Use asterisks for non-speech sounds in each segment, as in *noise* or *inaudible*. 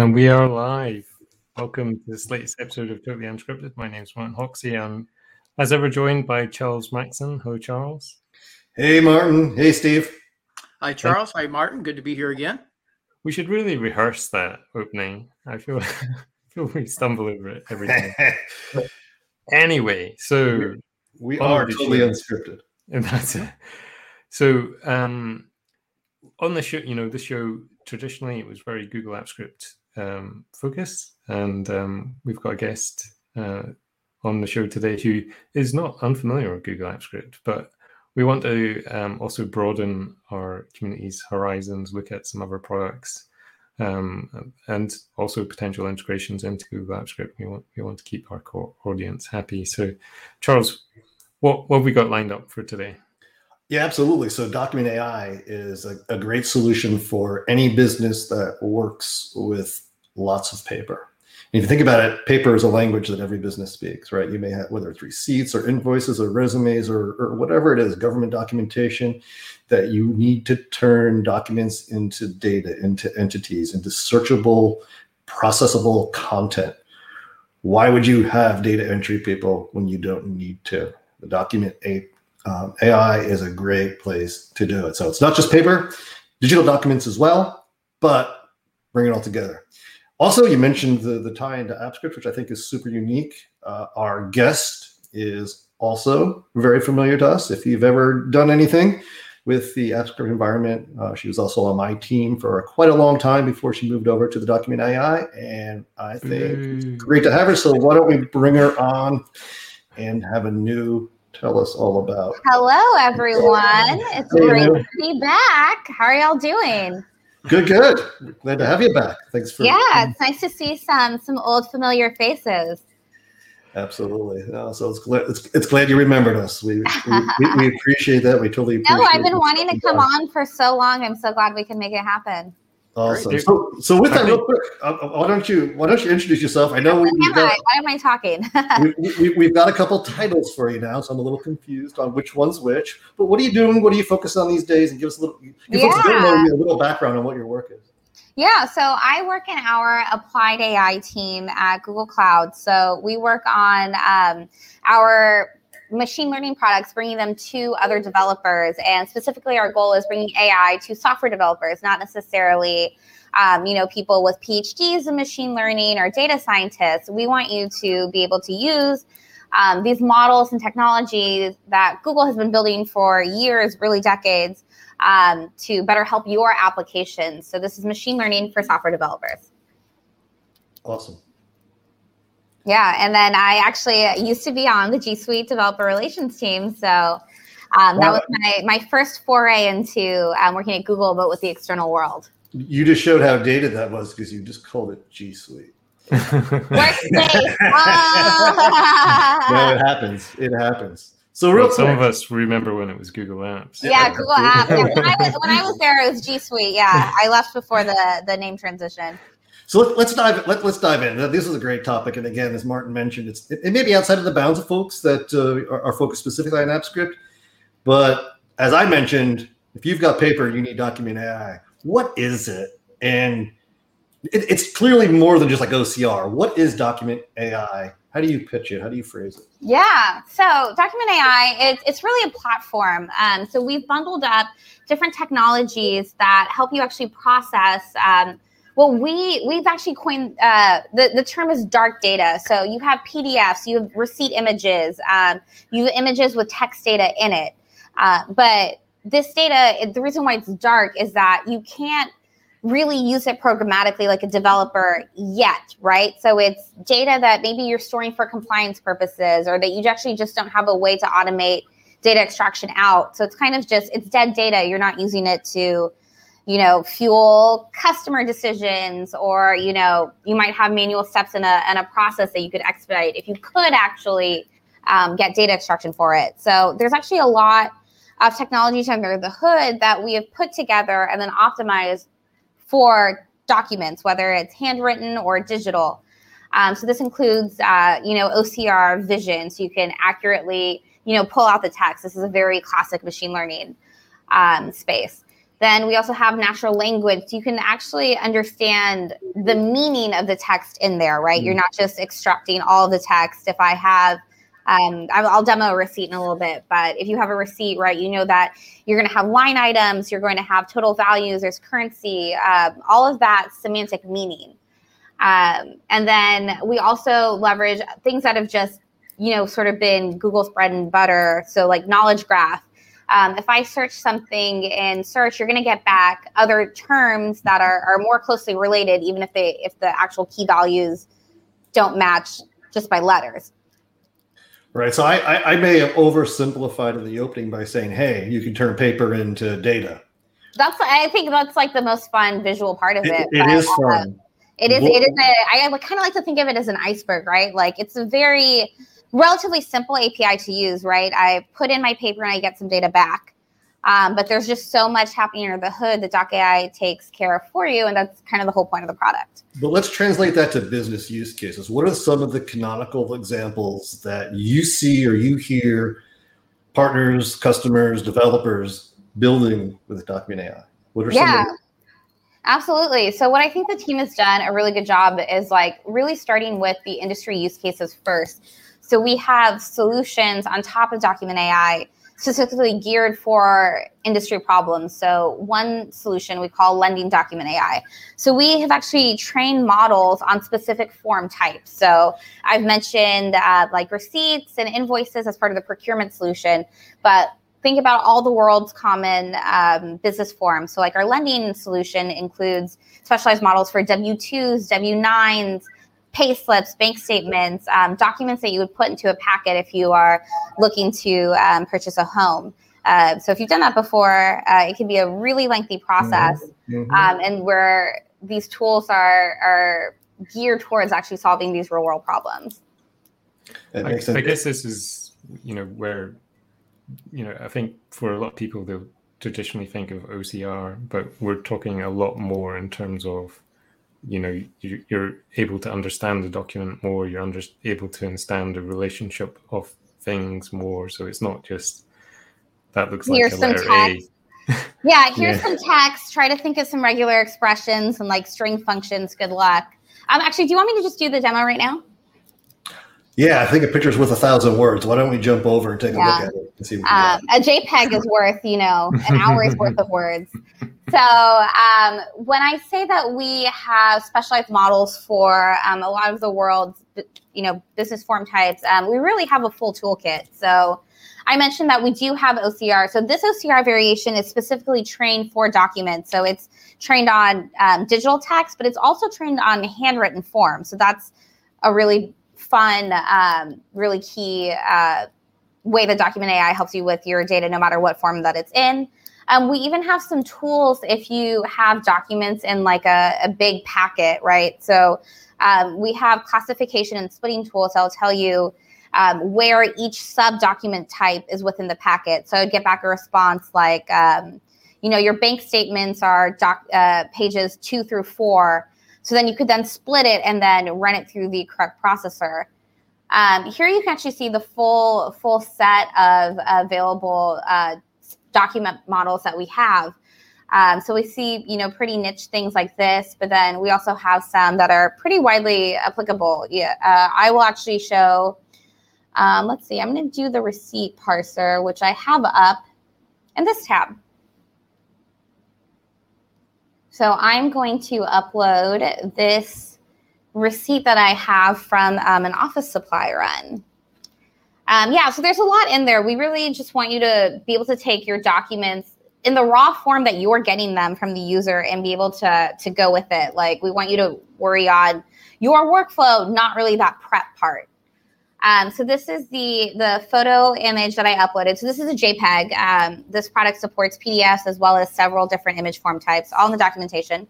And we are live. Welcome to this latest episode of Totally Unscripted. My name is Martin Hawksey. I'm, as ever, joined by Charles Maxson. Hello, Charles. Hey, Martin. Hey, Steve. Hi, Charles. Hi, Martin. Good to be here again. We should really rehearse that opening. I feel, *laughs* I feel we stumble over it every time. *laughs* anyway, so we are totally show, unscripted. And *laughs* that's it. So, um, on the show, you know, the show traditionally it was very Google Apps Script um, focus, and um, we've got a guest uh, on the show today who is not unfamiliar with Google Apps Script, but we want to um, also broaden our community's horizons, look at some other products, um, and also potential integrations into Google Apps Script. We want we want to keep our core audience happy. So, Charles, what what have we got lined up for today? Yeah, absolutely. So Document AI is a, a, great solution for any business that works with lots of paper. And if you think about it, paper is a language that every business speaks, right? You may have whether it's receipts or invoices or resumes or, or whatever it is, government documentation, that you need to turn documents into data, into entities, into searchable, processable content. Why would you have data entry people when you don't need to? The document um, AI is a great place to do it. So it's not just paper, digital documents as well, but bring it all together. Also, you mentioned the, the tie into AppScript, which I think is super unique. Uh, our guest is also very familiar to us. If you've ever done anything with the AppScript environment, uh, she was also on my team for quite a long time before she moved over to the Document AI. And I think mm. it's great to have her. So why don't we bring her on and have Anu tell us all about. Hello, everyone. It's hey, great to be back. How are y'all doing? Good, good. Glad to have you back. Thanks for. Yeah, it's nice to see some some old familiar faces. Absolutely. No, so it's glad it's, it's glad you remembered us. We, we, we *laughs* appreciate that. We totally appreciate. No, I've been wanting to come on for so long. I'm so glad we can make it happen. Awesome. So, so with that, real quick, uh, uh, why don't you why don't you introduce yourself? I know we, have got, why am I talking? we, *laughs* we, have got a couple titles for you now, so I'm a little confused on which one's which. But what are you doing? What are you focused on these days? And give us a little give yeah. us a little background on what your work is. Yeah, so I work in our applied AI team at Google Cloud. So we work on um, our machine learning products, bringing them to other developers. And specifically, our goal is bringing AI to software developers, not necessarily, um, you know, people with PhDs in machine learning or data scientists. We want you to be able to use um, these models and technologies that Google has been building for years, really decades, um, to better help your applications. So this is machine learning for software developers. Awesome. Yeah, and then I actually used to be on the G Suite developer relations team, so um, that was my my first foray into um, working at Google, but with the external world. You just showed how dated that was because you just called it G Suite. *laughs* Workspace. oh. *laughs* no, it *laughs* happens. It happens. So real well, some of us remember when it was Google Apps. Yeah, yeah Google Apps. Yeah, when, I was, when I was there, it was G Suite. Yeah, I left before the the name transition. So let, us dive let, us dive in. This is a great topic, and again, as Martin mentioned, it's it, it may be outside of the bounds of folks that uh, are, are, focused specifically on AppScript, but as I mentioned, if you've got paper, you need Document AI. What is it? And it, it's clearly more than just like OCR. What is Document AI? How do you pitch it? How do you phrase it? Yeah, so Document AI, it's, it's really a platform. Um, so we've bundled up different technologies that help you actually process. Um, well, we we've actually coined uh, the the term is dark data. So you have PDFs, you have receipt images, um, you have images with text data in it. Uh, but this data, the reason why it's dark is that you can't really use it programmatically like a developer yet, right? So it's data that maybe you're storing for compliance purposes, or that you actually just don't have a way to automate data extraction out. So it's kind of just it's dead data. You're not using it to you know, fuel customer decisions, or you know, you might have manual steps in a in a process that you could expedite if you could actually um, get data extraction for it. So there's actually a lot of technologies under the hood that we have put together and then optimized for documents, whether it's handwritten or digital. Um, so this includes, uh, you know, OCR vision, so you can accurately, you know, pull out the text. This is a very classic machine learning um, space. Then we also have natural language. You can actually understand the meaning of the text in there, right? Mm-hmm. You're not just extracting all the text. If I have, um, I'll demo a receipt in a little bit, but if you have a receipt, right, you know that you're going to have line items, you're going to have total values, there's currency, uh, all of that semantic meaning. Um, and then we also leverage things that have just, you know, sort of been Google's bread and butter. So like knowledge graph. Um, if I search something in search, you're going to get back other terms that are, are more closely related, even if they if the actual key values don't match just by letters. Right. So I, I, I may have oversimplified in the opening by saying, "Hey, you can turn paper into data." That's I think that's like the most fun visual part of it. It, it is fun. Uh, it is. It is. A, I kind of like to think of it as an iceberg, right? Like it's a very relatively simple API to use, right? I put in my paper and I get some data back. Um, but there's just so much happening under the hood that Doc AI takes care of for you, and that's kind of the whole point of the product. But let's translate that to business use cases. What are some of the canonical examples that you see or you hear partners, customers, developers building with Document AI? What are some yeah. some? Absolutely. So what I think the team has done a really good job is like really starting with the industry use cases first. So we have solutions on top of Document AI specifically geared for industry problems. So one solution we call lending document AI. So we have actually trained models on specific form types. So I've mentioned uh, like receipts and invoices as part of the procurement solution, but think about all the world's common um, business forms. So, like our lending solution includes specialized models for W 2s, W 9s, pay slips, bank statements, um, documents that you would put into a packet if you are looking to um, purchase a home. Uh, so, if you've done that before, uh, it can be a really lengthy process, mm-hmm. Um, and where these tools are are geared towards actually solving these real world problems. I, I guess this is you know where you know, I think for a lot of people, they'll traditionally think of OCR, but we're talking a lot more in terms of, you know, you're able to understand the document more, you're under, able to understand the relationship of things more. So it's not just that looks here's like a letter text. A. yeah, *laughs* here's yeah. some text. Try to think of some regular expressions and like string functions. Good luck. Um, actually, do you want me to just do the demo right now? Yeah, I think a picture's worth a thousand words. Why don't we jump over and take yeah. a look at it and see what um, A JPEG is worth, you know, an hour's worth of words. *laughs* So um, when I say that we have specialized models for um, a lot of the world's, you know, business form types, um, we really have a full toolkit. So I mentioned that we do have OCR. So this OCR variation is specifically trained for documents. So it's trained on um, digital text, but it's also trained on handwritten form. So that's a really fun, um, really key uh, way that Document AI helps you with your data, no matter what form that it's in. Um, we even have some tools if you have documents in like a, a big packet, right? So um, we have classification and splitting tools that'll tell you um, where each sub document type is within the packet. So I'd get back a response like, um, you know, your bank statements are doc, uh, pages two through four. So then you could then split it and then run it through the correct processor. Um, here you can actually see the full full set of available uh, document models that we have. Um, so we see, you know, pretty niche things like this, but then we also have some that are pretty widely applicable. Yeah, uh, I will actually show. Um, let's see, I'm going to do the receipt parser, which I have up in this tab. So I'm going to upload this receipt that I have from um, an office supply run. Um, yeah, so there's a lot in there. We really just want you to be able to take your documents in the raw form that you're getting them from the user and be able to to go with it. Like we want you to worry on your workflow, not really that prep part. Um, so this is the the photo image that I uploaded. So this is a JPEG. Um, this product supports PDFs as well as several different image form types, all in the documentation.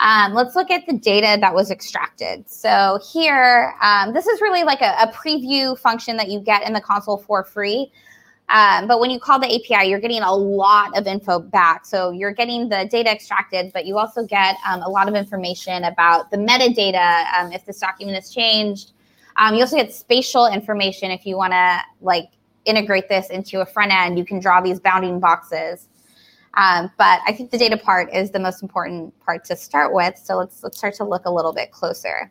Um, let's look at the data that was extracted. So here, um, this is really like a, a, preview function that you get in the console for free. Um, but when you call the API, you're getting a lot of info back. So you're getting the data extracted, but you also get um, a lot of information about the metadata, if this document has changed, um, you also get spatial information if you want to like integrate this into a front end. You can draw these bounding boxes. Um, but I think the data part is the most important part to start with. So let's let's start to look a little bit closer.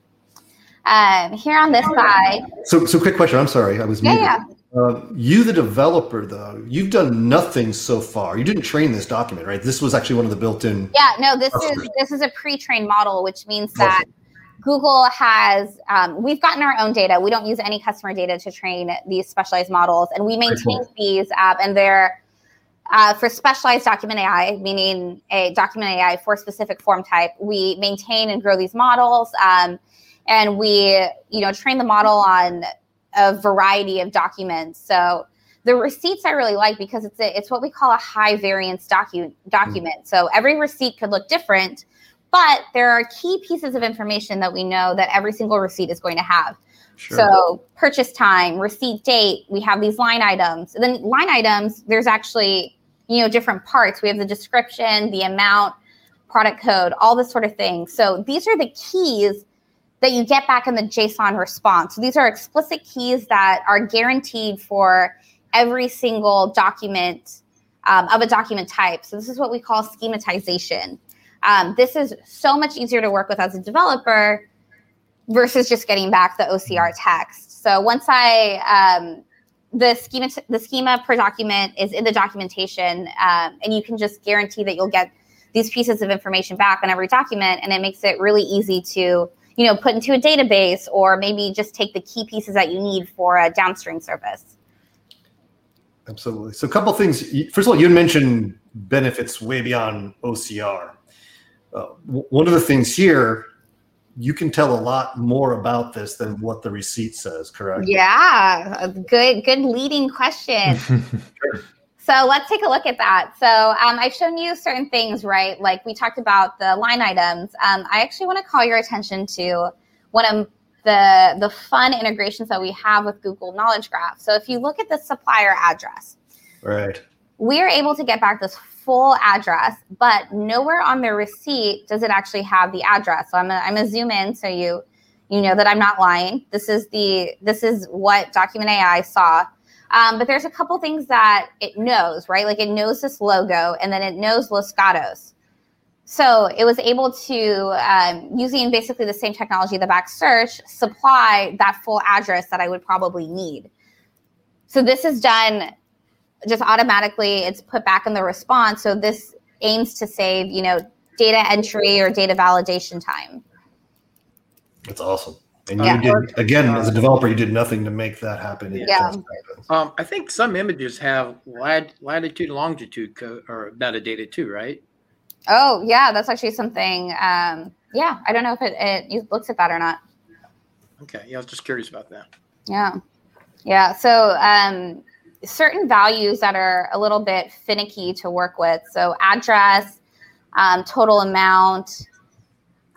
Um, here on this side. So, so quick question. I'm sorry, I was Yeah, muted. yeah. Uh, you, the developer, though, you've done nothing so far. You didn't train this document, right? This was actually one of the built-in. Yeah, no, this is this is a pre-trained model, which means that Google has um, we've gotten our own data. We don't use any customer data to train these specialized models, and we maintain cool. these, uh, and they're uh, for specialized document AI, meaning a document AI for a specific form type. We maintain and grow these models, um, and we you know train the model on a variety of documents. So the receipts I really like because it's a, it's what we call a high variance docu- document. So every receipt could look different, but there are key pieces of information that we know that every single receipt is going to have. Sure. So purchase time, receipt date, we have these line items. And then line items, there's actually, you know, different parts. We have the description, the amount, product code, all this sort of thing. So these are the keys that you get back in the JSON response. So these are explicit keys that are guaranteed for every single document um, of a document type. So this is what we call schematization. Um, this is so much easier to work with as a developer versus just getting back the OCR text. So once I um, the schema the schema per document is in the documentation, um, and you can just guarantee that you'll get these pieces of information back on every document, and it makes it really easy to you know put into a database or maybe just take the key pieces that you need for a downstream service. Absolutely. So, a couple things. First of all, you mentioned benefits way beyond OCR. Uh, w- one of the things here, you can tell a lot more about this than what the receipt says, correct? Yeah, good good leading question. *laughs* So let's take a look at that. So um, I've shown you certain things, right? Like we talked about the line items. Um, I actually want to call your attention to one of the the fun integrations that we have with Google Knowledge Graph. So if you look at the supplier address, Right. we are able to get back this full address, but nowhere on the receipt does it actually have the address. So I'm gonna, I'm gonna zoom in so you you know that I'm not lying. This is the this is what Document AI saw. Um, but there's a couple things that it knows, right? Like it knows this logo, and then it knows Los Gatos. So it was able to, um, using basically the same technology, the back search, supply that full address that I would probably need. So this is done just automatically. It's put back in the response. So this aims to save, you know, data entry or data validation time. That's awesome. And Yeah. you did, again, as a developer, you did nothing to make that happen. Yeah. Um, I think some images have lat- latitude, longitude co- or metadata too, right? Oh yeah, that's actually something. Um, yeah, I don't know if it, it looks at that or not. Okay, yeah, I was just curious about that. Yeah. Yeah. So um, certain values that are a little bit finicky to work with. So address, um, total amount,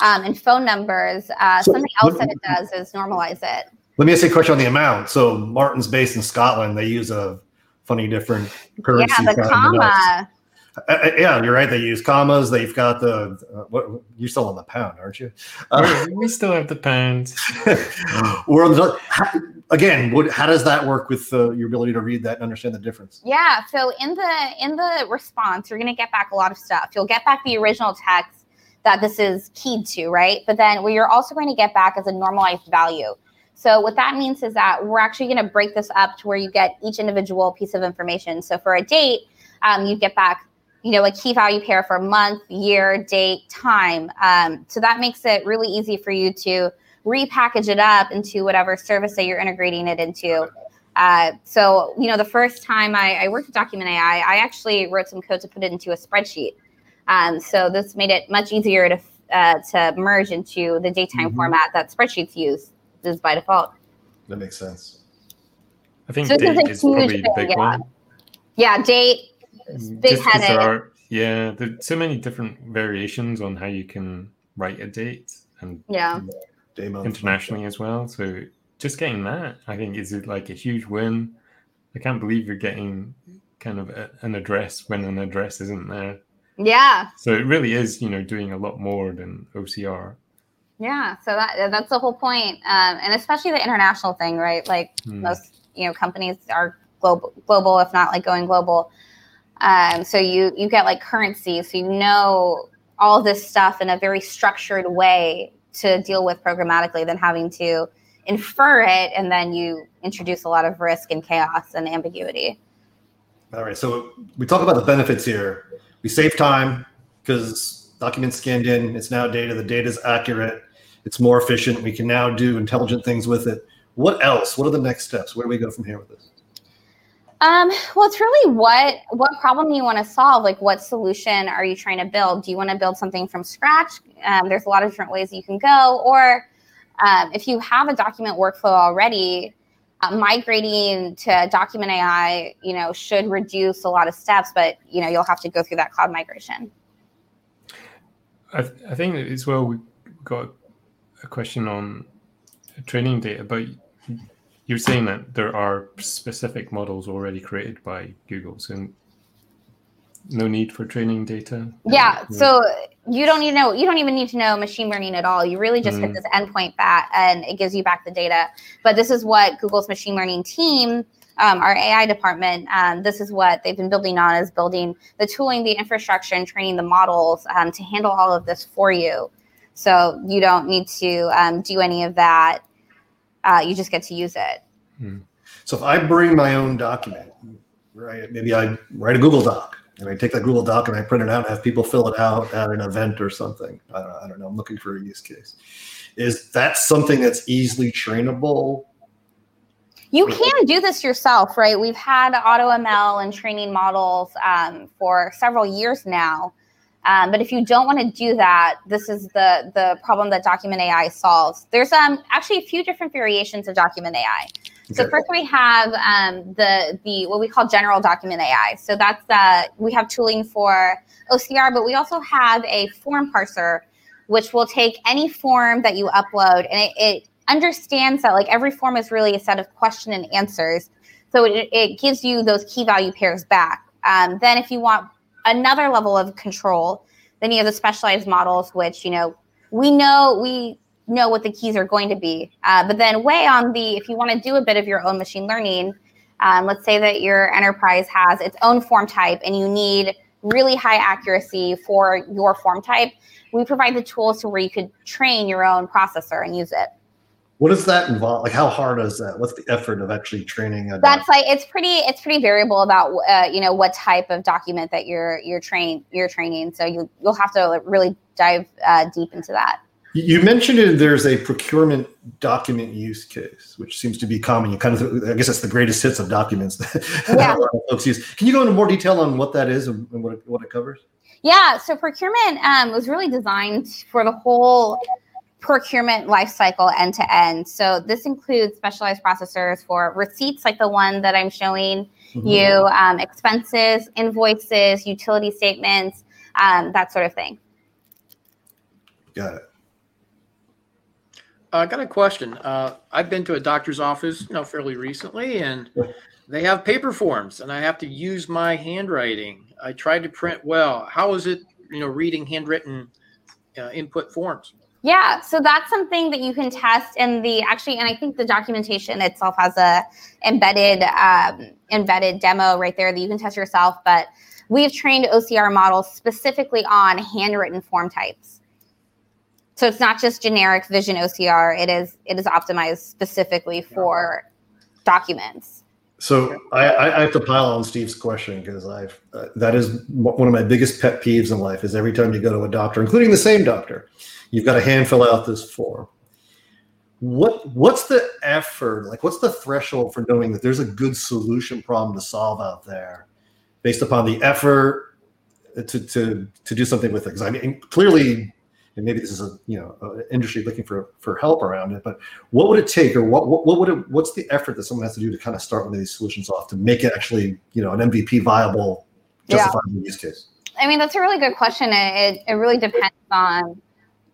um, and phone numbers. Uh, So- something else that it does is normalize it. Let me ask you a question on the amount. So, Martin's based in Scotland. They use a funny different currency. Yeah, the comma. Uh, uh, yeah, you're right. They use commas. They've got the. Uh, what, you're still on the pound, aren't you? Uh, *laughs* we still have the pounds. *laughs* we're on again. What, how does that work with uh, your ability to read that and understand the difference? Yeah. So in the in the response, you're going to get back a lot of stuff. You'll get back the original text that this is keyed to, right? But then what you're also going to get back is a normalized value. So what that means is that we're actually going to break this up to where you get each individual piece of information. So for a date, um, you get back, you know, a key value pair for month, year, date, time. Um, so that makes it really easy for you to repackage it up into whatever service that you're integrating it into. Uh, so, you know, the first time I, I worked with Document AI, I actually wrote some code to put it into a spreadsheet. Um, so this made it much easier to uh, to merge into the datetime Mhm. format that spreadsheets use is by default. That makes sense. I think So this is date a is probably huge the big yeah. one. Yeah, date, big Just 'cause headed. there are, yeah, there's so many different variations on how you can write a date and Yeah. Day internationally as well. So just getting that, I think, is like a huge win. I can't believe you're getting kind of a, an address when an address isn't there. Yeah. So it really is, you know, doing a lot more than OCR. Yeah. So that that's the whole point. Um, and especially the international thing, right? Like Hmm. most, you know, companies are global, global, if not like going global. Um, so you you get like currency, so you know all this stuff in a very structured way to deal with programmatically than having to infer it and then you introduce a lot of risk and chaos and ambiguity. All right. So we talk about the benefits here. We save time because documents scanned in, it's now data, the data is accurate, it's more efficient. We can now do intelligent things with it. What else? What are the next steps? Where do we go from here with this? Um, well, it's really what what problem you want to solve. Like, what solution are you trying to build? Do you want to build something from scratch? Um, there's a lot of different ways you can go. Or um, if you have a document workflow already, uh, migrating to Document AI, you know, should reduce a lot of steps. But you know, you'll have to go through that cloud migration. I, th- I think as well we got a question on training data, but you're saying that there are specific models already created by Google, so no need for training data. Yeah, so you don't need to know. You don't even need to know machine learning at all. You really just mm. hit this endpoint bat, and it gives you back the data. But this is what Google's machine learning team. Um, our AI department, um, this is what they've been building on is building the tooling, the infrastructure, and training the models um, to handle all of this for you. So you don't need to um, do any of that. Uh, you just get to use it. Hmm. So if I bring my own document, right? Maybe I write a Google Doc and I take that Google Doc and I print it out and have people fill it out at an event or something. I don't, I don't know. I'm looking for a use case. Is that something that's easily trainable? You can do this yourself, right? We've had AutoML and training models um, for several years now. Um, but if you don't want to do that, this is the the problem that Document AI solves. There's um actually a few different variations of Document AI. So first we have um, the the what we call general Document AI. So that's uh, we have tooling for OCR, but we also have a form parser, which will take any form that you upload and it, it understands that like every form is really a set of question and answers. So it, it gives you those key value pairs back. Um, then if you want another level of control. Then you have the specialized models, which you know we know we know what the keys are going to be. Uh, but then way on the if you want to do a bit of your own machine learning, um, let's say that your enterprise has its own form type and you need really high accuracy for your form type. We provide the tools to where you could train your own processor and use it. What does that involve? Like, how hard is that? What's the effort of actually training? A That's like it's pretty it's pretty variable about uh, you know what type of document that you're you're train you're training. So you you'll have to really dive uh, deep into that. You mentioned it. There's a procurement document use case, which seems to be common. You kind of, I guess, that's the greatest hits of documents that *laughs* yeah. folks use. Can you go into more detail on what that is and what it, what it covers? Yeah. So procurement um, was really designed for the whole procurement lifecycle end to end. So this includes specialized processors for receipts, like the one that I'm showing mm-hmm. you, um, expenses, invoices, utility statements, um, that sort of thing. Got it. Uh, I got a question. Uh, I've been to a doctor's office, you know, fairly recently, and they have paper forms, and I have to use my handwriting. I tried to print well. How is it, you know, reading handwritten uh, input forms? Yeah, so that's something that you can test in the actually, and I think the documentation itself has a embedded um, embedded demo right there that you can test yourself. But we've trained OCR models specifically on handwritten form types. So it's not just generic Vision OCR; it is it is optimized specifically for documents. So I, I have to pile on Steve's question because I've uh, that is one of my biggest pet peeves in life is every time you go to a doctor, including the same doctor You've got to hand fill out this form. What what's the effort? Like, what's the threshold for knowing that there's a good solution problem to solve out there, based upon the effort to to to do something with it? Because I mean, clearly, and maybe this is a you know industry looking for for help around it. But what would it take, or what what, what would it? What's the effort that someone has to do to kind of start one of these solutions off to make it actually you know an MVP viable, justifiable yeah. use case? I mean, that's a really good question. It, it really depends on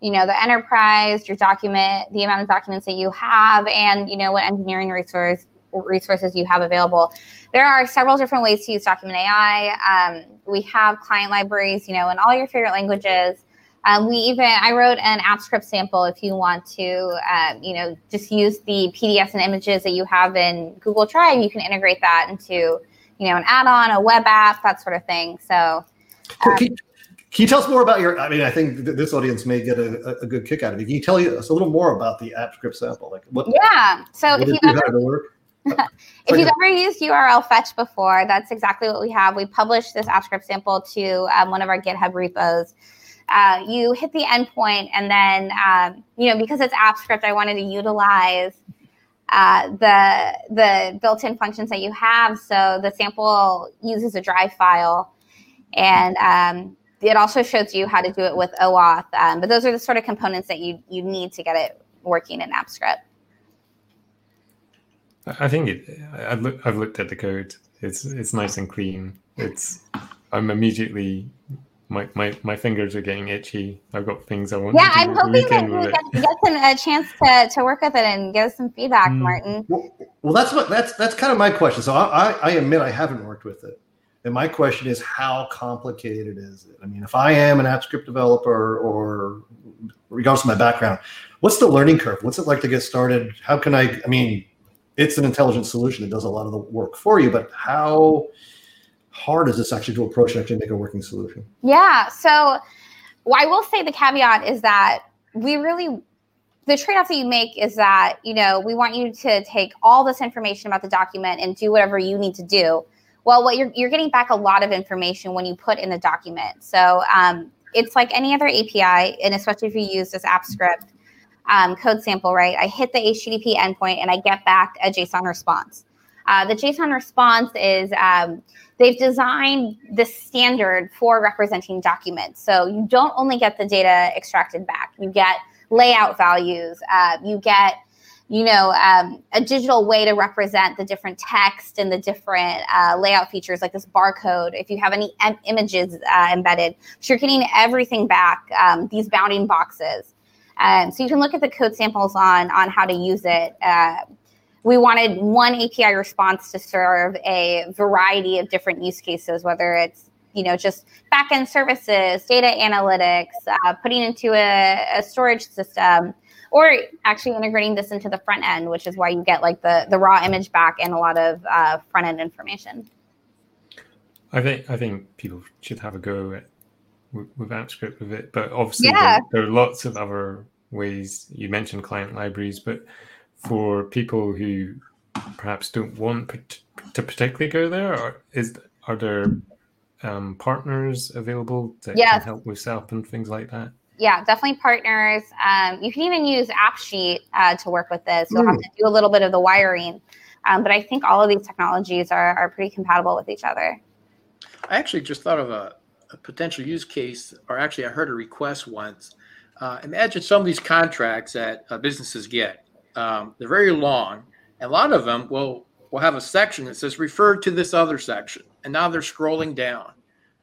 you know the enterprise your document the amount of documents that you have and you know what engineering resource resources you have available there are several different ways to use document ai um, we have client libraries you know in all your favorite languages um, we even i wrote an apps script sample if you want to um, you know just use the pdfs and images that you have in google drive you can integrate that into you know, an add-on, a web app, that sort of thing. So. Um, can, can, you tell us more about your? I mean, I think th- this audience may get a, a, good kick out of it. Can you tell us a little more about the AppScript sample? Like what? Yeah. So what if you ever, *laughs* if you've ever used URL fetch before, that's exactly what we have. We published this AppScript sample to um, one of our GitHub repos. Uh, you hit the endpoint, and then um, you know because it's AppScript, I wanted to utilize uh, the the built-in functions that you have. So the sample uses a drive file, and um, it also shows you how to do it with OAuth. Um, but those are the sort of components that you you need to get it working in AppScript. I think it. I've, look, I've looked at the code. It's it's nice and clean. It's. I'm immediately. My, my, my fingers are getting itchy. I've got things I want. Yeah, I'm hoping that you get, get some, a chance to, to work with it and give us some feedback, mm. Martin. Well, well, that's what that's that's kind of my question. So I, I, I admit I haven't worked with it, and my question is how complicated is it? I mean, if I am an AppScript developer or regardless of my background, what's the learning curve? What's it like to get started? How can I? I mean, it's an intelligent solution that does a lot of the work for you, but how hard is this actually to approach and actually make a working solution? Yeah. So well, I will say the caveat is that we really the trade-off that you make is that you know we want you to take all this information about the document and do whatever you need to do well what you're, you're getting back a lot of information when you put in the document so um, it's like any other api and especially if you use this app script um, code sample, right? I hit the HTTP endpoint and I get back a JSON response. Uh, the JSON response is um, they've designed the standard for representing documents. So you don't only get the data extracted back, you get layout values, uh, you get you know um, a digital way to represent the different text and the different uh, layout features like this barcode if you have any em- images uh, embedded so you're getting everything back um, these bounding boxes um, so you can look at the code samples on on how to use it. Uh, we wanted one API response to serve a variety of different use cases, whether it's you know just backend services, data analytics, uh, putting into a, a, storage system, or actually integrating this into the front end, which is why you get like the the raw image back and a lot of uh, front end information. I think I think people should have a go at with AppScript with it, but obviously yeah. there, there, are lots of other ways. You mentioned client libraries, but for people who perhaps don't want to particularly go there, or is are there um, partners available that yes. can help with SELP and things like that? Yeah, definitely partners. Um, you can even use AppSheet uh, to work with this. You'll mm. have to do a little bit of the wiring, um, but I think all of these technologies are, are pretty compatible with each other. I actually just thought of a a potential use case, or actually, I heard a request once. Uh, imagine some of these contracts that uh, businesses get. Um, they're very long, and a lot of them will will have a section that says refer to this other section, and now they're scrolling down.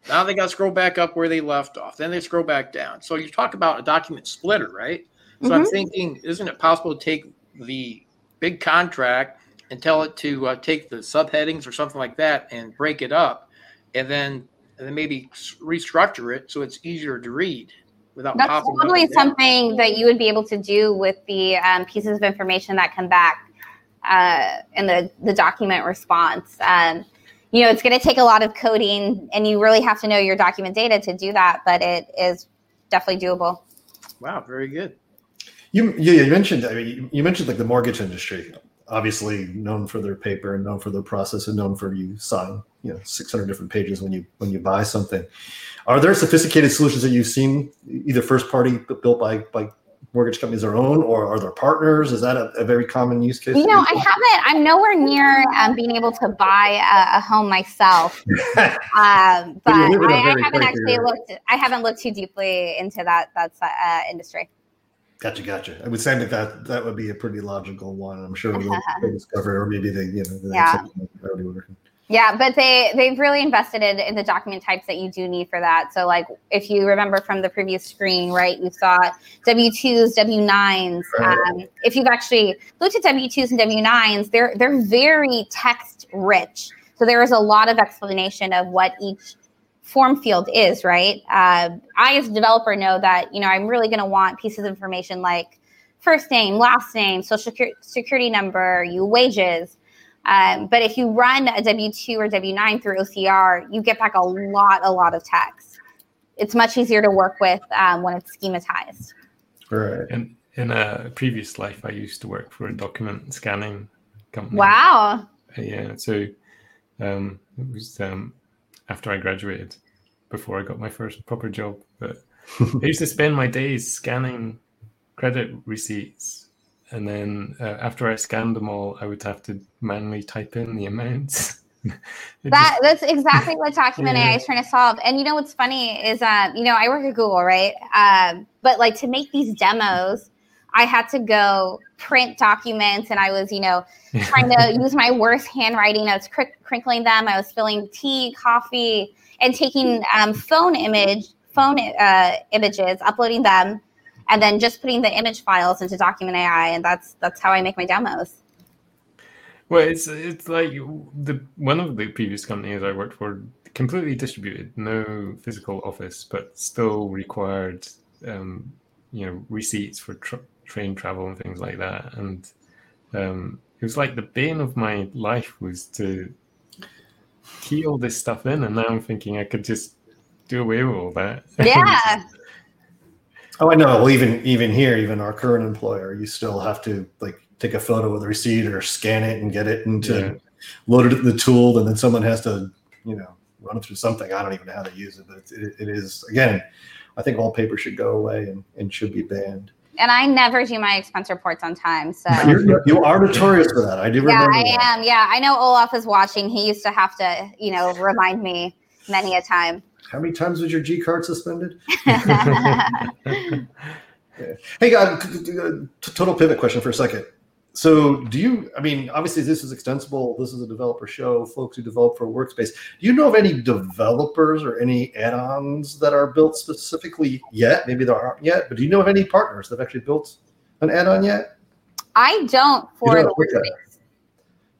Now they got to scroll back up where they left off. Then they scroll back down. So you talk about a document splitter, right? So mm-hmm. I'm thinking, isn't it possible to take the big contract and tell it to uh, take the subheadings or something like that and break it up, and then and then maybe restructure it so it's easier to read without that's probably something that you would be able to do with the um, pieces of information that come back uh, in the, the document response um, you know it's going to take a lot of coding and you really have to know your document data to do that but it is definitely doable. Wow very good. You, you mentioned I mean, you mentioned like the mortgage industry obviously known for their paper and known for their process and known for you sign you know 600 different pages when you when you buy something. Are there sophisticated solutions that you've seen either first party built by by mortgage companies their own or are there partners is that a, a very common use case you know i haven't i'm nowhere near um, being able to buy a, a home myself *laughs* um, but I, I, haven't actually looked i haven't looked too deeply into that that uh, industry Gotcha, gotcha. I would say that that, that would be a pretty logical one. I'm sure *laughs* they discover, or maybe they, you know, they yeah. Yeah, but they they've really invested in, in the document types that you do need for that. So, like if you remember from the previous screen, right, you saw W twos, W nines. Um, if you've actually looked at W twos and W nines, they're they're very text rich. So there is a lot of explanation of what each form field is, right? Uh, I, as a developer, know that you know I'm really going to want pieces of information like first name, last name, social security number, you wages. Um, but if you run a W two or W nine through OCR, you get back a lot, a lot of text. It's much easier to work with um, when it's schematized. Right. And in a previous life, I used to work for a document scanning company. Wow. Yeah. So um, it was um, after I graduated, before I got my first proper job. But *laughs* I used to spend my days scanning credit receipts, and then uh, after I scanned them all, I would have to manually type in the amounts. *laughs* That that's exactly what document Yeah. AI is trying to solve. And you know what's funny is um, you know, I work at Google, right? Um, but like to make these demos, I had to go print documents and I was, you know, *laughs* trying to use my worst handwriting. I was crick- crinkling them. I was spilling tea, coffee, and taking um, phone image, phone uh, images, uploading them, and then just putting the image files into Document AI. And that's that's how I make my demos. Well, it's it's like the one of the previous companies I worked for completely distributed, no physical office, but still required, um, you know, receipts for tr- train travel and things like that. And um, it was like the bane of my life was to key all this stuff in, and now I'm thinking I could just do away with all that. *laughs* Yeah. Oh, I know. Well, even even here, even our current employer, you still have to like take a photo of the receipt or scan it and get it into Yeah. load it in the tool, and then someone has to, you know, run it through something. I don't even know how to use it, but it, it is again. I think all paper should go away and, and should be banned. And I never do my expense reports on time. So *laughs* You're, you are notorious for that. I do yeah, remember. I that. am. Yeah, I know Olaf is watching. He used to have to, you know, remind me many a time. How many times was your G card suspended? *laughs* *laughs* Hey, God, uh, total pivot question for a second. So, do you? I mean, obviously, this is extensible. This is a developer show. Folks who develop for Workspace. Do you know of any developers or any add-ons that are built specifically yet? Maybe there aren't yet, but do you know of any partners that have actually built an add-on yet? I don't for You the workspace.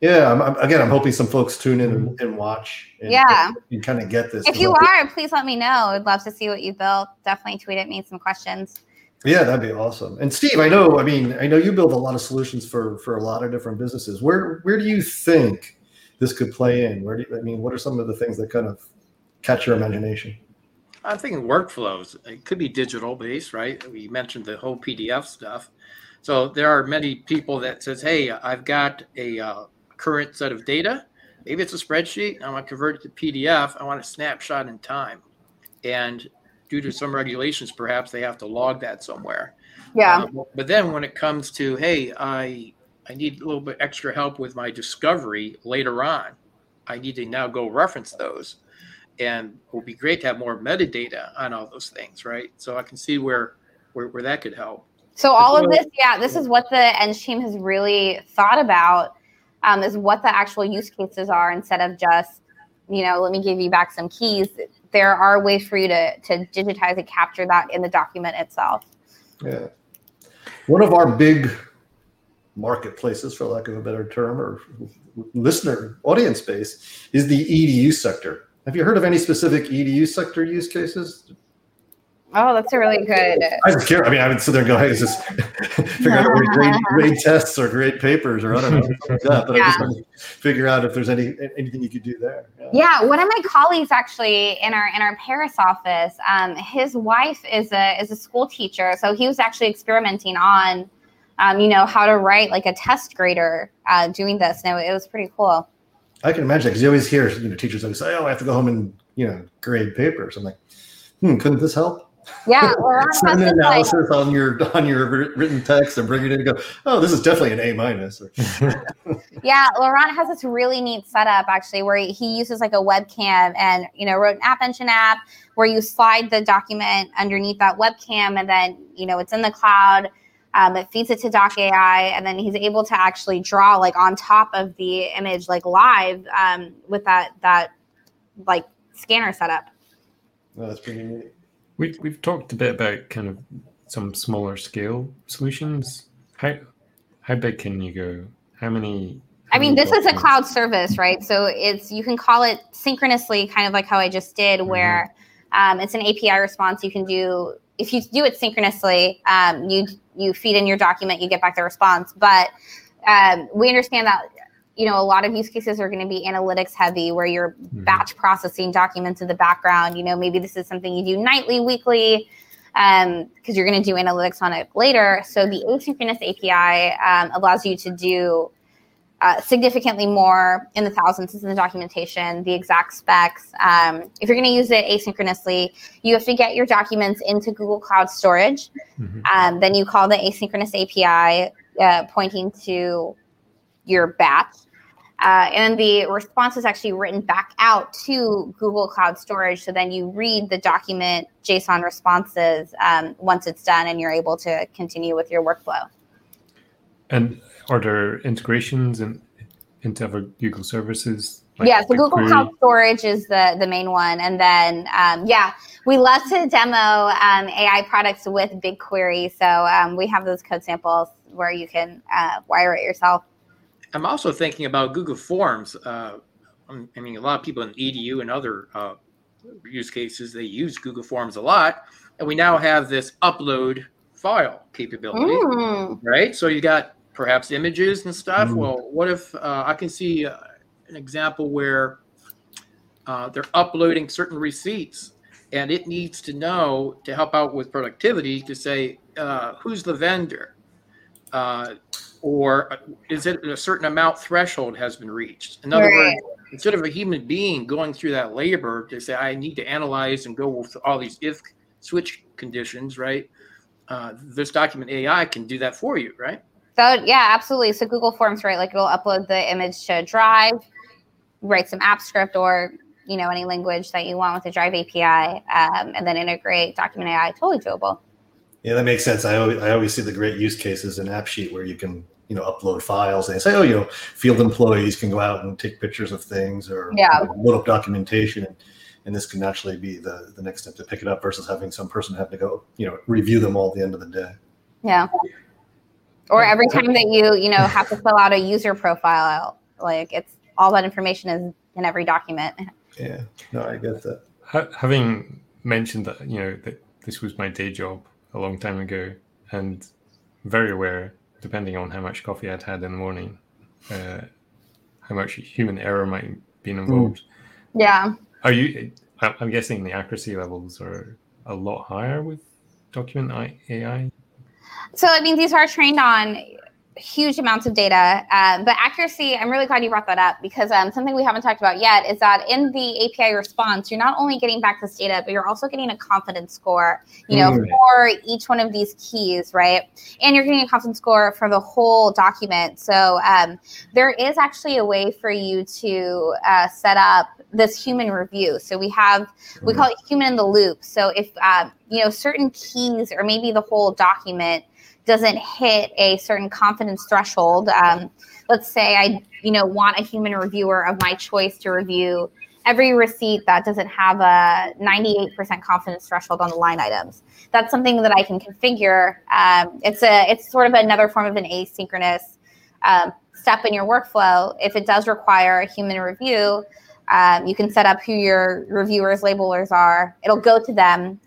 Yeah. I'm, I'm- again, I'm hoping some folks tune in and, and watch. And, Yeah. and kind of get this. if you I think- are, please let me know. I'd love to see what you built. Definitely tweet at me some questions. Yeah, that'd be awesome. And Steve, I know, I mean, I know you build a lot of solutions for for a lot of different businesses. Where where do you think this could play in? Where do you, I mean, what are some of the things that kind of catch your imagination? I'm thinking workflows. It could be digital based, right? We mentioned the whole PDF stuff. So there are many people that says, "Hey, I've got a uh, current set of data. Maybe it's a spreadsheet. I want to convert it to PDF. I want a snapshot in time." And due to some regulations, perhaps they have to log that somewhere. Yeah. Uh, but then when it comes to, hey, I I need a little bit extra help with my discovery later on. I need to now go reference those. And it would be great to have more metadata on all those things, right? So I can see where where, where that could help. So all of this, yeah, this is what the Eng team has really thought about. Um, is what the actual use cases are instead of just, you know, let me give you back some keys. There are ways for you to to digitize and capture that in the document itself. Yeah. One of our big marketplaces, for lack of a better term, or listener audience base is the EDU sector. Have you heard of any specific EDU sector use cases? Oh, that's a really good. I just care. I mean, I would sit there and go, "Hey, is this *laughs* figure out grade, *laughs* grade tests or grade papers or I don't know like that." But I just want to figure out if there's any anything you could do there. Yeah. Yeah, one of my colleagues actually in our in our Paris office, um, his wife is a is a school teacher, so he was actually experimenting on, um, you know, how to write like a test grader uh, doing this, and it, it was pretty cool. I can imagine because you always hear you know teachers always say, "Oh, I have to go home and you know grade papers." I'm like, "Hmm, couldn't this help?" Yeah, *laughs* Send an this, like, analysis on your on your written text and bring it in and go, "Oh, this is definitely an A minus." *laughs* Yeah, Laurent has this really neat setup actually where he, he uses like a webcam and you know wrote an App Engine app where you slide the document underneath that webcam and then you know it's in the cloud. Um, it feeds it to Doc AI, and then he's able to actually draw like on top of the image, like live, um, with that that like scanner setup. oh, that's pretty neat. We've we've talked a bit about kind of some smaller scale solutions. How how big can you go? How many? I mean, this is a cloud service, right? So it's you can call it synchronously, kind of like how I just did, where um, it's an API response. You can do if you do it synchronously, um, you you feed in your document, you get back the response. But um, we understand that you know, a lot of use cases are going to be analytics heavy where you're Mhm. batch processing documents in the background. You know, maybe this is something you do nightly, weekly, um, because you're going to do analytics on it later. So the asynchronous API um, allows you to do uh, significantly more in the thousands in the documentation, the exact specs. Um, if you're going to use it asynchronously, you have to get your documents into Google Cloud Storage. Mhm. Um, then you call the asynchronous API uh, pointing to your batch. Uh, and the response is actually written back out to Google Cloud Storage. So then you read the document JSON responses um, once it's done, and you're able to continue with your workflow. And are there integrations in, into other Google services? like yeah, so Google? Cloud Storage is the the main one, and then um, yeah, we love to demo um, AI products with BigQuery. So um, we have those code samples where you can uh, wire it yourself. I'm also thinking about Google Forms. Uh, um, I mean, a lot of people in EDU and other uh, use cases they use Google Forms a lot, and we now have this upload file capability, Mm. right? So you got perhaps images and stuff. Mm. Well, what if uh, I can see uh, an example where uh, they're uploading certain receipts, and it needs to know to help out with productivity to say uh, who's the vendor. Uh, or is it a certain amount threshold has been reached? In other Right. words, instead of a human being going through that labor to say, I need to analyze and go with all these if switch conditions, right? Uh, this document AI can do that for you, right? So yeah, absolutely. So Google Forms, right? Like it'll upload the image to Drive, write some app script or you know any language that you want with the Drive API, um, and then integrate Document AI. Totally doable. Yeah, that makes sense. I always, I always see the great use cases in AppSheet where you can, you know, upload files and say, oh, you know, field employees can go out and take pictures of things or Yeah. you know, load up documentation. And, and this can actually be the, the next step to pick it up versus having some person have to go, you know, review them all at the end of the day. Yeah. Or every time that you you know have to fill out a user profile, like it's all that information is in every document. Yeah, no, I get that. Having mentioned that you know that this was my day job a long time ago, and very aware, depending on how much coffee I'd had in the morning, uh, how much human error might have been involved. Yeah. Are you? I- I'm guessing the accuracy levels are a lot higher with document AI. So I mean, these are trained on huge amounts of data, um, but accuracy. I'm really glad you brought that up because um, something we haven't talked about yet is that in the API response, you're not only getting back this data, but you're also getting a confidence score. You know, Mm. for each one of these keys, right? And you're getting a confidence score for the whole document. So um, there is actually a way for you to uh, set up this human review. So we have we call it human in the loop. So if um, you know certain keys or maybe the whole document doesn't hit a certain confidence threshold, um, let's say I you know want a human reviewer of my choice to review every receipt that doesn't have a 98% confidence threshold on the line items. That's something that I can configure. Um, it's a it's sort of another form of an asynchronous um, step in your workflow. If it does require a human review, um, you can set up who your reviewers labelers are. It'll go to them.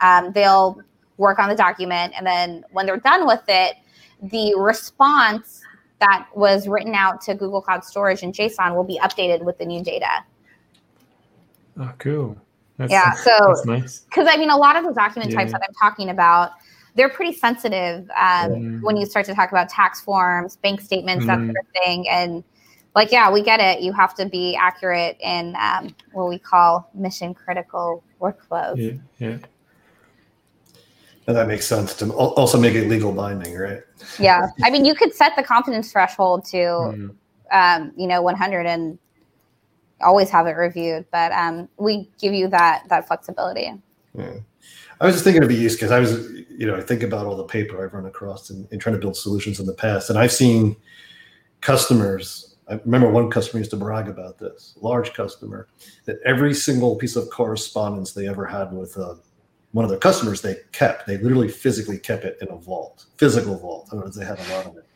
Um, they'll work on the document, and then when they're done with it, the response that was written out to Google Cloud Storage and JSON will be updated with the new data. Oh, cool. That's, Yeah, so that's nice. because I mean, a lot of the document types that I'm talking about, they're pretty sensitive um, Mm. when you start to talk about tax forms, bank statements, that Mm. sort of thing. And like, yeah, we get it. You have to be accurate in um, what we call mission critical workflows. Yeah, yeah. And that makes sense to also make it legal binding, right? Yeah. I mean, you could set the confidence threshold to, Mm. um, you know, 100 and always have it reviewed. But um, we give you that that flexibility. Yeah. I was just thinking of a use case. I was, you know, I think about all the paper I've run across in, in trying to build solutions in the past, and I've seen customers. I remember one customer used to brag about this, large customer, that every single piece of correspondence they ever had with uh, one of their customers, they kept. They literally physically kept it in a vault, physical vault. In other words, they had a lot of it.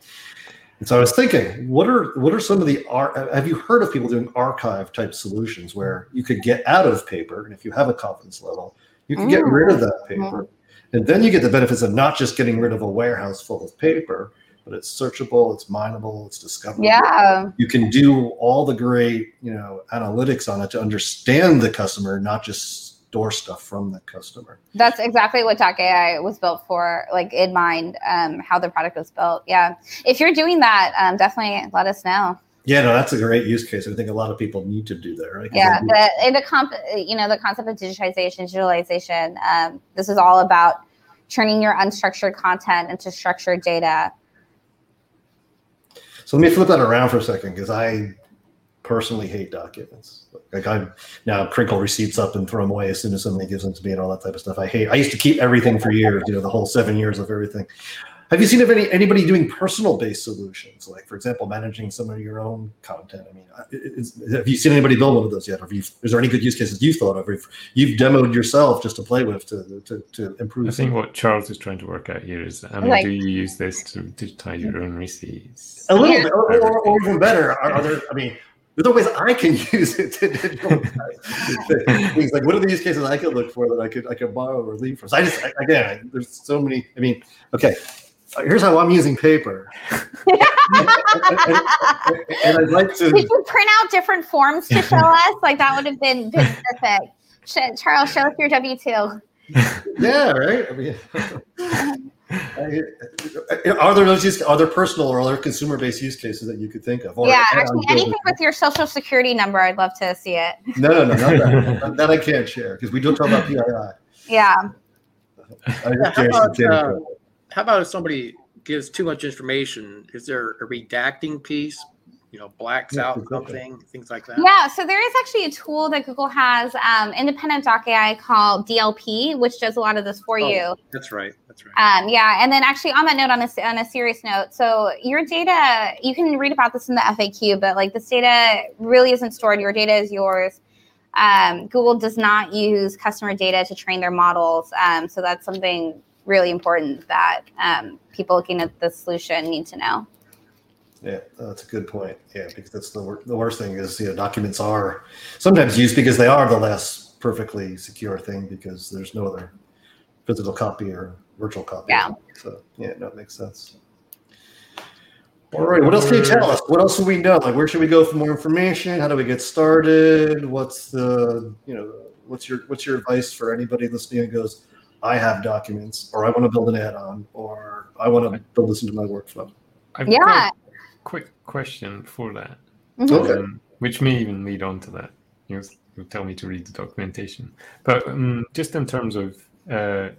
And so I was thinking, what are what are some of the ar- have you heard of people doing archive type solutions where you could get out of paper, and if you have a confidence level, you can get rid of that mm-hmm. paper, and then you get the benefits of not just getting rid of a warehouse full of paper, but it's searchable, it's mineable, it's discoverable. Yeah. You can do all the great, you know, analytics on it to understand the customer, not just store stuff from the customer. That's exactly what Doc AI was built for, like in mind, um, how the product was built. Yeah. If you're doing that, um, definitely let us know. Yeah, no, that's a great use case. I think a lot of people need to do that, right? Yeah. The, in the comp, you know, the concept of digitization, digitalization, um, this is all about turning your unstructured content into structured data. So let me flip that around for a second because I personally hate documents. Like I now crinkle receipts up and throw them away as soon as somebody gives them to me and all that type of stuff. I hate. I used to keep everything for years. You know, the whole seven years of everything. Have you seen of any anybody doing personal based solutions? Like, for example, managing some of your own content. I mean, is, have you seen anybody build one of those yet? Have you, is there any good use cases you've thought of? If you've demoed yourself just to play with to to, to improve. I think what Charles is trying to work out here is, I mean, Like- do you use this to digitize your own receipts? a little Yeah. bit, or, or, or even better, are, are there? I mean, there's no always I can *laughs* use it to digitalize things. Like, what are the use cases I could look for that I could I could borrow or leave from? So I just I- again, there's so many. I mean, okay, uh, here's how I'm using paper, and, and I'd like Did you print out different forms to show *laughs* us? Like that would have been, perfect. Charles, show us your W two. Yeah, right. I mean, *laughs* *laughs* are there those use, are there personal or other consumer based use cases that you could think of? Or Yeah, actually, anything with your social security number, I'd love to see it. *laughs* No, no, no, not that. *laughs* that I can't share because we don't talk about PII. Yeah. Yeah, how about, uh, How about if somebody gives too much information? Is there a redacting piece? You know, blacks Yeah, out exactly. something, things like that. Yeah, so there is actually a tool that Google has, um, independent doc AI called DLP, which does a lot of this for Oh. you. That's right. That's right. Um, yeah, and then actually on that note, on a on a serious note, so your data, you can read about this in the FAQ, but like this data really isn't stored. Your data is yours. Um, Google does not use customer data to train their models, um, so that's something really important that um, people looking at the solution need to know. Yeah, that's a good point. Yeah, because that's the wor- the worst thing is you know documents are sometimes used because they are the less perfectly secure thing because there's no other physical copy or virtual copy. Yeah. So yeah, no, it makes sense. All right, what else can you tell us? What else do we know? Like, where should we go for more information? How do we get started? What's the you know what's your what's your advice for anybody listening who goes, I have documents, or I want to build an add-on, or I want to build this into my workflow. I've Yeah. got a quick question for that, Mhm. Okay. um, which may even lead on to that. You'll, you'll tell me to read the documentation. But um, just in terms of, uh,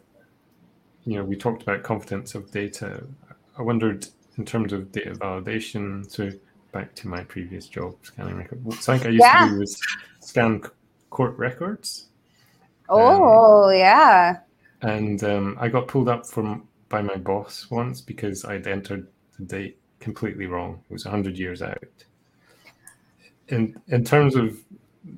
you know, we talked about confidence of data. I wondered in terms of data validation. So back to my previous job, scanning record. Something I used Yeah. to do was scan court records. Oh yeah. and um, I got pulled up from by my boss once because I'd entered the date completely wrong. It was 100 years out. In in terms of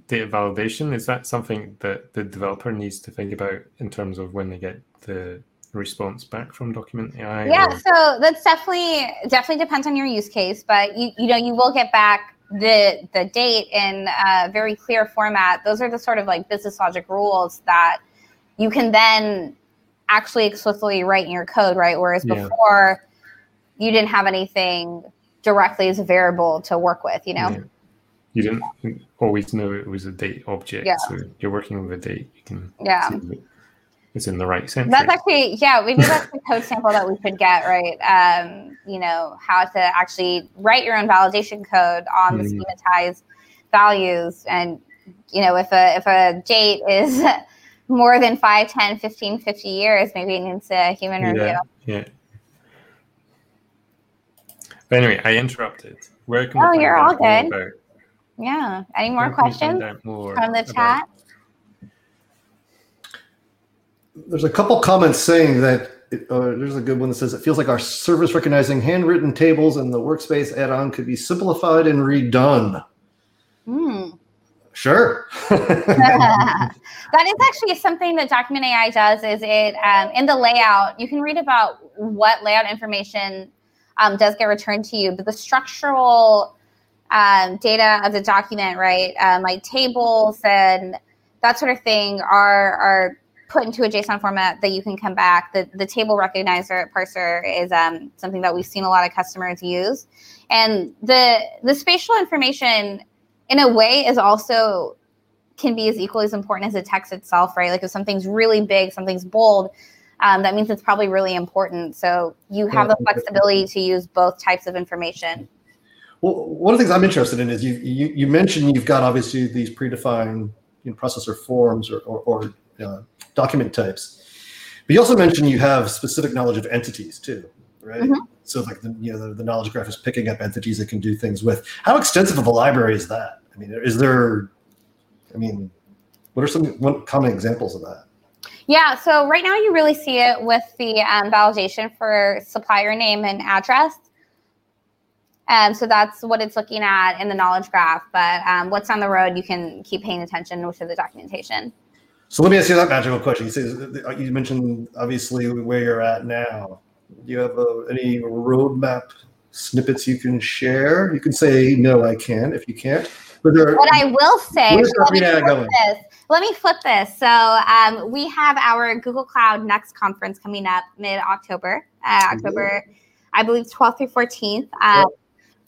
data validation, is that something that the developer needs to think about in terms of when they get the response back from Document AI? Yeah, or- so that's definitely definitely depends on your use case, but you you know you will get back the the date in a very clear format. Those are the sort of like business logic rules that you can then actually explicitly write in your code, right? Whereas Yeah. before you didn't have anything directly as a variable to work with, you know? Yeah. You didn't always know it was a date object. Yeah. So you're working with a date. You can Yeah. it's in the right sense. That's actually yeah. Maybe that's the code sample that we could get right. Um, you know how to actually write your own validation code on the Mm. schematized values, and you know if a if a date is *laughs* more than 5, 10, 15, 50 years, maybe it needs a human review. Yeah, yeah. But anyway, I interrupted. Where can we Oh, you're all good. about- Yeah. Any more can we find questions more from the about- chat? There's a couple comments saying that it, uh, there's a good one that says it feels like our service recognizing handwritten tables and the workspace add-on could be simplified and redone. Hmm. Sure. *laughs* that is actually something that document ai does is it um, in the layout you can read about what layout information um, does get returned to you but the structural um, data of the document right um, like tables and that sort of thing are are put into a JSON format that you can come back. The the table recognizer parser is um, something that we've seen a lot of customers use, and the the spatial information, in a way, is also can be as equally as important as the text itself, right? Like if something's really big, something's bold, um, that means it's probably really important. So you have the flexibility to use both types of information. Well, one of the things I'm interested in is you you, you mentioned you've got obviously these predefined you know, processor forms or, or, or uh, document types, but you also mentioned you have specific knowledge of entities too, right? Mm-hmm. So like the you know the, the, knowledge graph is picking up entities it can do things with. How extensive of a library is that? I mean, is there? I mean, what are some what common examples of that? Yeah, so right now you really see it with the um, validation for supplier name and address. Um, so that's what it's looking at in the knowledge graph. But um, what's on the road, you can keep paying attention to the documentation. So let me ask you that magical question. You, say, you mentioned obviously where you're at now. Do you have uh, any roadmap snippets you can share? You can say no, I can. If you can't, but there, what I will say. Let me, this, let me flip this. So um, we have our Google Cloud Next conference coming up mid October, uh, October, I believe 12th through 14th. Uh,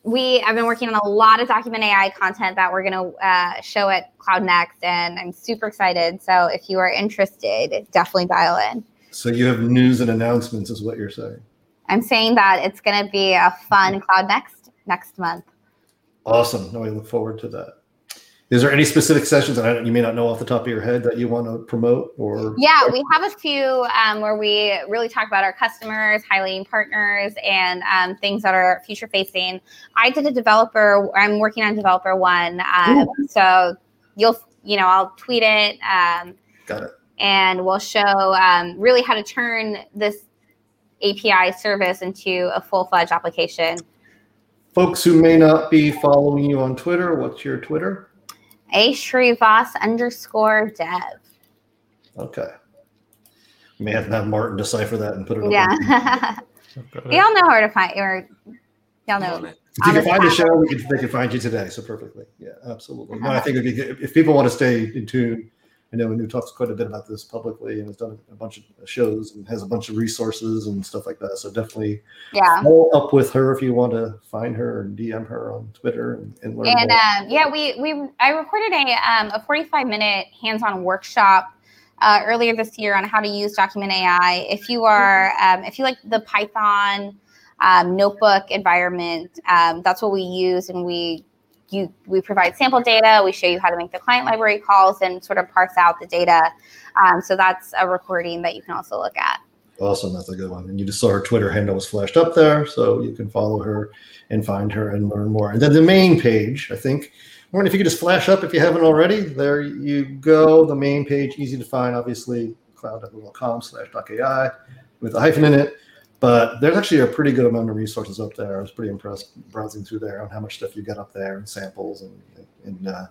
we have been working on a lot of document AI content that we're going to uh, show at Cloud Next, and I'm super excited. So if you are interested, definitely dial in. So you have news and announcements, is what you're saying? I'm saying that it's going to be a fun Cloud Next next month. Awesome. No, I look forward to that. Is there any specific sessions that you may not know off the top of your head that you want to promote or? Yeah, we have a few um, where we really talk about our customers, highlighting partners, and um, things that are future facing. I did a developer. I'm working on developer one, um, so you'll you know I'll tweet it. Um, Got it. And we'll show um, really how to turn this API service into a full fledged application. Folks who may not be following you on Twitter, what's your Twitter? A Shrivas underscore dev. Okay. We may have to have Martin decipher that and put it. Yeah. *laughs* y'all know where to find or y'all know. If you can find the show, we can, they can find you today. So perfectly. Yeah, absolutely. No, I uh-huh. think be, if people want to stay in tune I know Anu talks quite a bit about this publicly and has done a bunch of shows and has a bunch of resources and stuff like that. So definitely yeah. follow up with her if you want to find her and DM her on Twitter and, and learn and, more. Um, yeah, we we I recorded a um, a 45 minute hands-on workshop uh, earlier this year on how to use Document AI. If you are um, if you like the Python um, notebook environment, um, that's what we use, and we you we provide sample data we show you how to make the client library calls and sort of parse out the data um, so that's a recording that you can also look at awesome that's a good one and you just saw her twitter handle was flashed up there so you can follow her and find her and learn more and then the main page i think wonder if you could just flash up if you haven't already. There you go. The main page, easy to find, obviously, cloud.google.com slash doc.ai with a hyphen in it. But there's actually a pretty good amount of resources up there. I was pretty impressed browsing through there on how much stuff you got up there and samples and, and uh,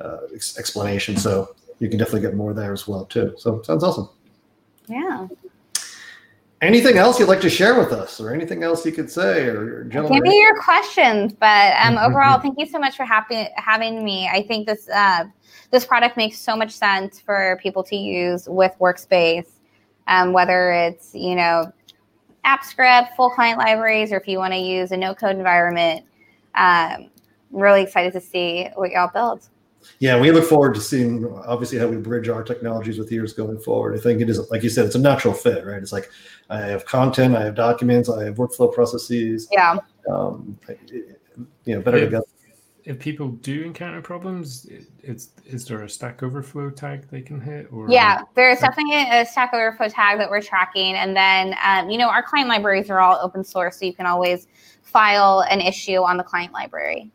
uh, ex- explanation. So you can definitely get more there as well too. So sounds awesome. Yeah. Anything else you'd like to share with us, or anything else you could say, or gentlemen? Give me your questions, but um, overall, thank you so much for happy, having me. I think this uh, this product makes so much sense for people to use with Workspace, um, whether it's you know AppScript, full client libraries, or if you want to use a no code environment. Um, really excited to see what y'all build. Yeah, we look forward to seeing obviously how we bridge our technologies with yours going forward. I think it is like you said, it's a natural fit, right? It's like I have content, I have documents, I have workflow processes. Yeah. Um, you know, better if, together. If people do encounter problems, it's is there a Stack Overflow tag they can hit? Or yeah, there's definitely a Stack Overflow tag that we're tracking, and then um, you know our client libraries are all open source, so you can always file an issue on the client library,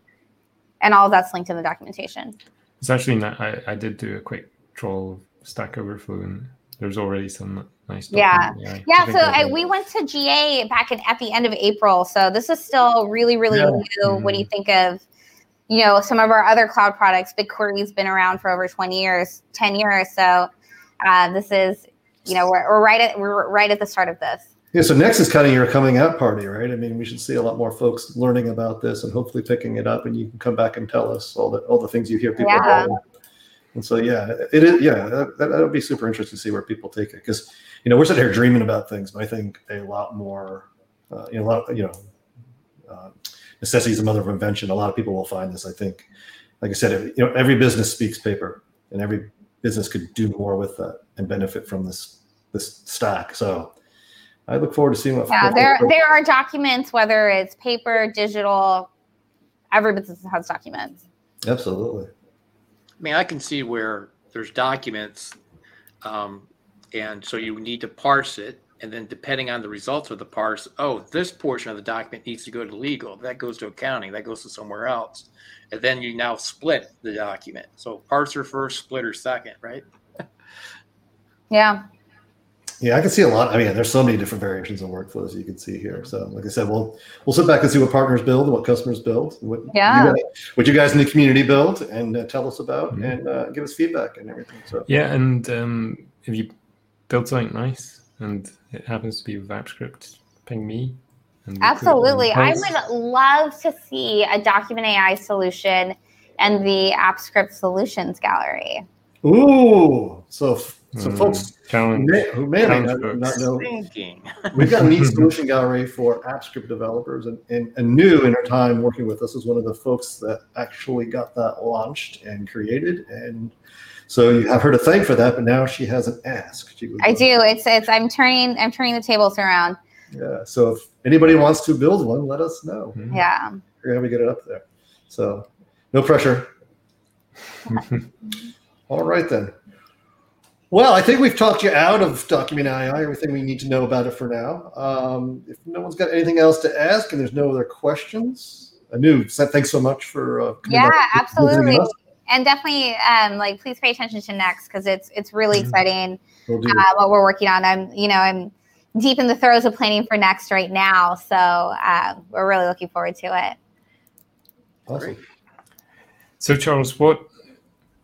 and all of that's linked in the documentation. It's actually not. I, I did do a quick troll Stack Overflow, and there's already some nice. Yeah, yeah. yeah so I, we went to GA back in, at the end of April, so this is still really, really yeah. new. Mm-hmm. When you think of, you know, some of our other cloud products, BigQuery's been around for over 20 years, 10 years. So uh, this is, you know, we're, we're right at we're right at the start of this. Yeah, so next is kind of your coming out party, right? I mean, we should see a lot more folks learning about this and hopefully picking it up, and you can come back and tell us all the all the things you hear people yeah. And so, yeah, it is. Yeah, that, that would be super interesting to see where people take it because, you know, we're sitting here dreaming about things, but I think a lot more, uh, you know, a lot, you know, uh, necessity is the mother of invention. A lot of people will find this. I think, like I said, you know, every business speaks paper, and every business could do more with that and benefit from this this stack. So, I look forward to seeing what. Yeah, there there are documents, whether it's paper, digital. Every business has documents. Absolutely. I mean, I can see where there's documents, um, and so you need to parse it, and then depending on the results of the parse, oh, this portion of the document needs to go to legal. That goes to accounting. That goes to somewhere else, and then you now split the document. So parser first, splitter second, right? *laughs* yeah. Yeah, I can see a lot. I mean, there's so many different variations of workflows you can see here. So, like I said, we'll we'll sit back and see what partners build and what customers build, what yeah, you guys, what you guys in the community build, and uh, tell us about, mm-hmm. and uh, give us feedback and everything. So, yeah, and um, if you build something nice and it happens to be with AppScript, ping me. Absolutely, I would love to see a Document AI solution and the AppScript Solutions Gallery. Ooh, so so mm, folks challenge, may, who may not, not, know, Thinking. we've got *laughs* a neat solution gallery for AppScript developers, and, and, and Anu in her time working with us is one of the folks that actually got that launched and created. And so you have her to thank for that, but now she has an ask. I do. It's it's I'm turning I'm turning the tables around. Yeah. So if anybody wants to build one, let us know. Mm-hmm. Yeah. We're gonna get it up there. So no pressure. *laughs* All right then. Well, I think we've talked you out of Document AI, everything we need to know about it for now. Um, if no one's got anything else to ask and there's no other questions, Anu, thanks so much for uh, yeah, absolutely, and definitely um, like please pay attention to Next because it's it's really mm-hmm. exciting uh, what we're working on. I'm you know I'm deep in the throes of planning for Next right now, so uh, we're really looking forward to it. Awesome. So Charles, what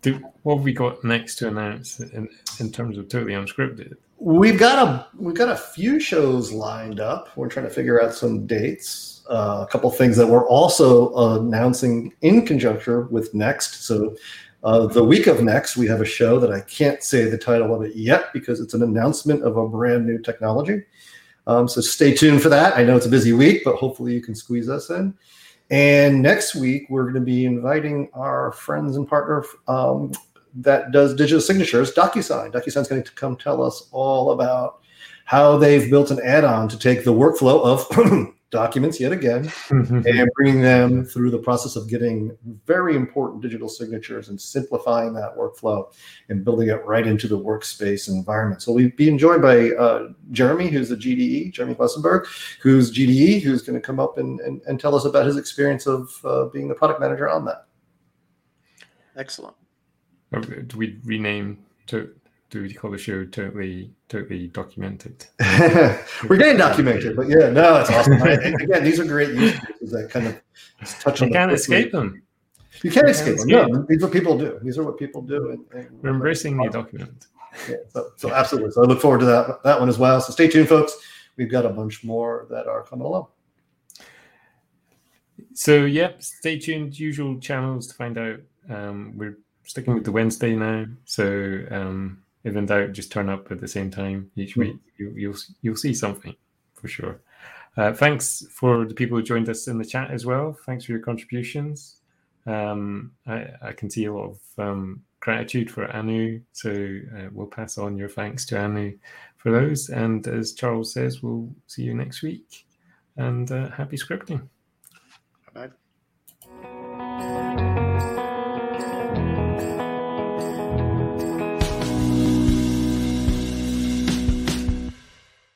do what have we got next to announce in, in terms of totally unscripted? We've got a we've got a few shows lined up. We're trying to figure out some dates. Uh, a couple things that we're also announcing in conjunction with Next. So, uh, the week of Next, we have a show that I can't say the title of it yet because it's an announcement of a brand new technology. Um, so stay tuned for that. I know it's a busy week, but hopefully you can squeeze us in. And next week, we're going to be inviting our friends and partner um, that does digital signatures, DocuSign. DocuSign's going to come tell us all about how they've built an add-on to take the workflow of *clears throat* documents yet again *laughs* and bringing them through the process of getting very important digital signatures and simplifying that workflow and building it right into the workspace environment. So we'll be joined by uh, Jeremy, who's a GDE, Jeremy Plessenberg, who's GDE, who's going to come up and, and, and, tell us about his experience of uh, being the product manager on that. Excellent. Do we rename to do we call the show totally totally documented? *laughs* We're getting documented, but yeah, no, it's awesome. I, again, these are great use cases that kind of touch on. You can't escape them. You can't you escape them. No, these are what people do. These are what people do. And, and We're embracing the document. Yeah, so, so absolutely. So I look forward to that that one as well. So stay tuned, folks. We've got a bunch more that are coming along. So yep, stay tuned. Usual channels to find out. Um, we're sticking with the Wednesday now. So um, if in doubt, just turn up at the same time each week. You, will you'll, you'll see something for sure. Uh, thanks for the people who joined us in the chat as well. Thanks for your contributions. Um, I, I, can see a lot of um, gratitude for Anu, so uh, we'll pass on your thanks to Anu for those. And as Charles says, we'll see you next week. And uh, happy scripting.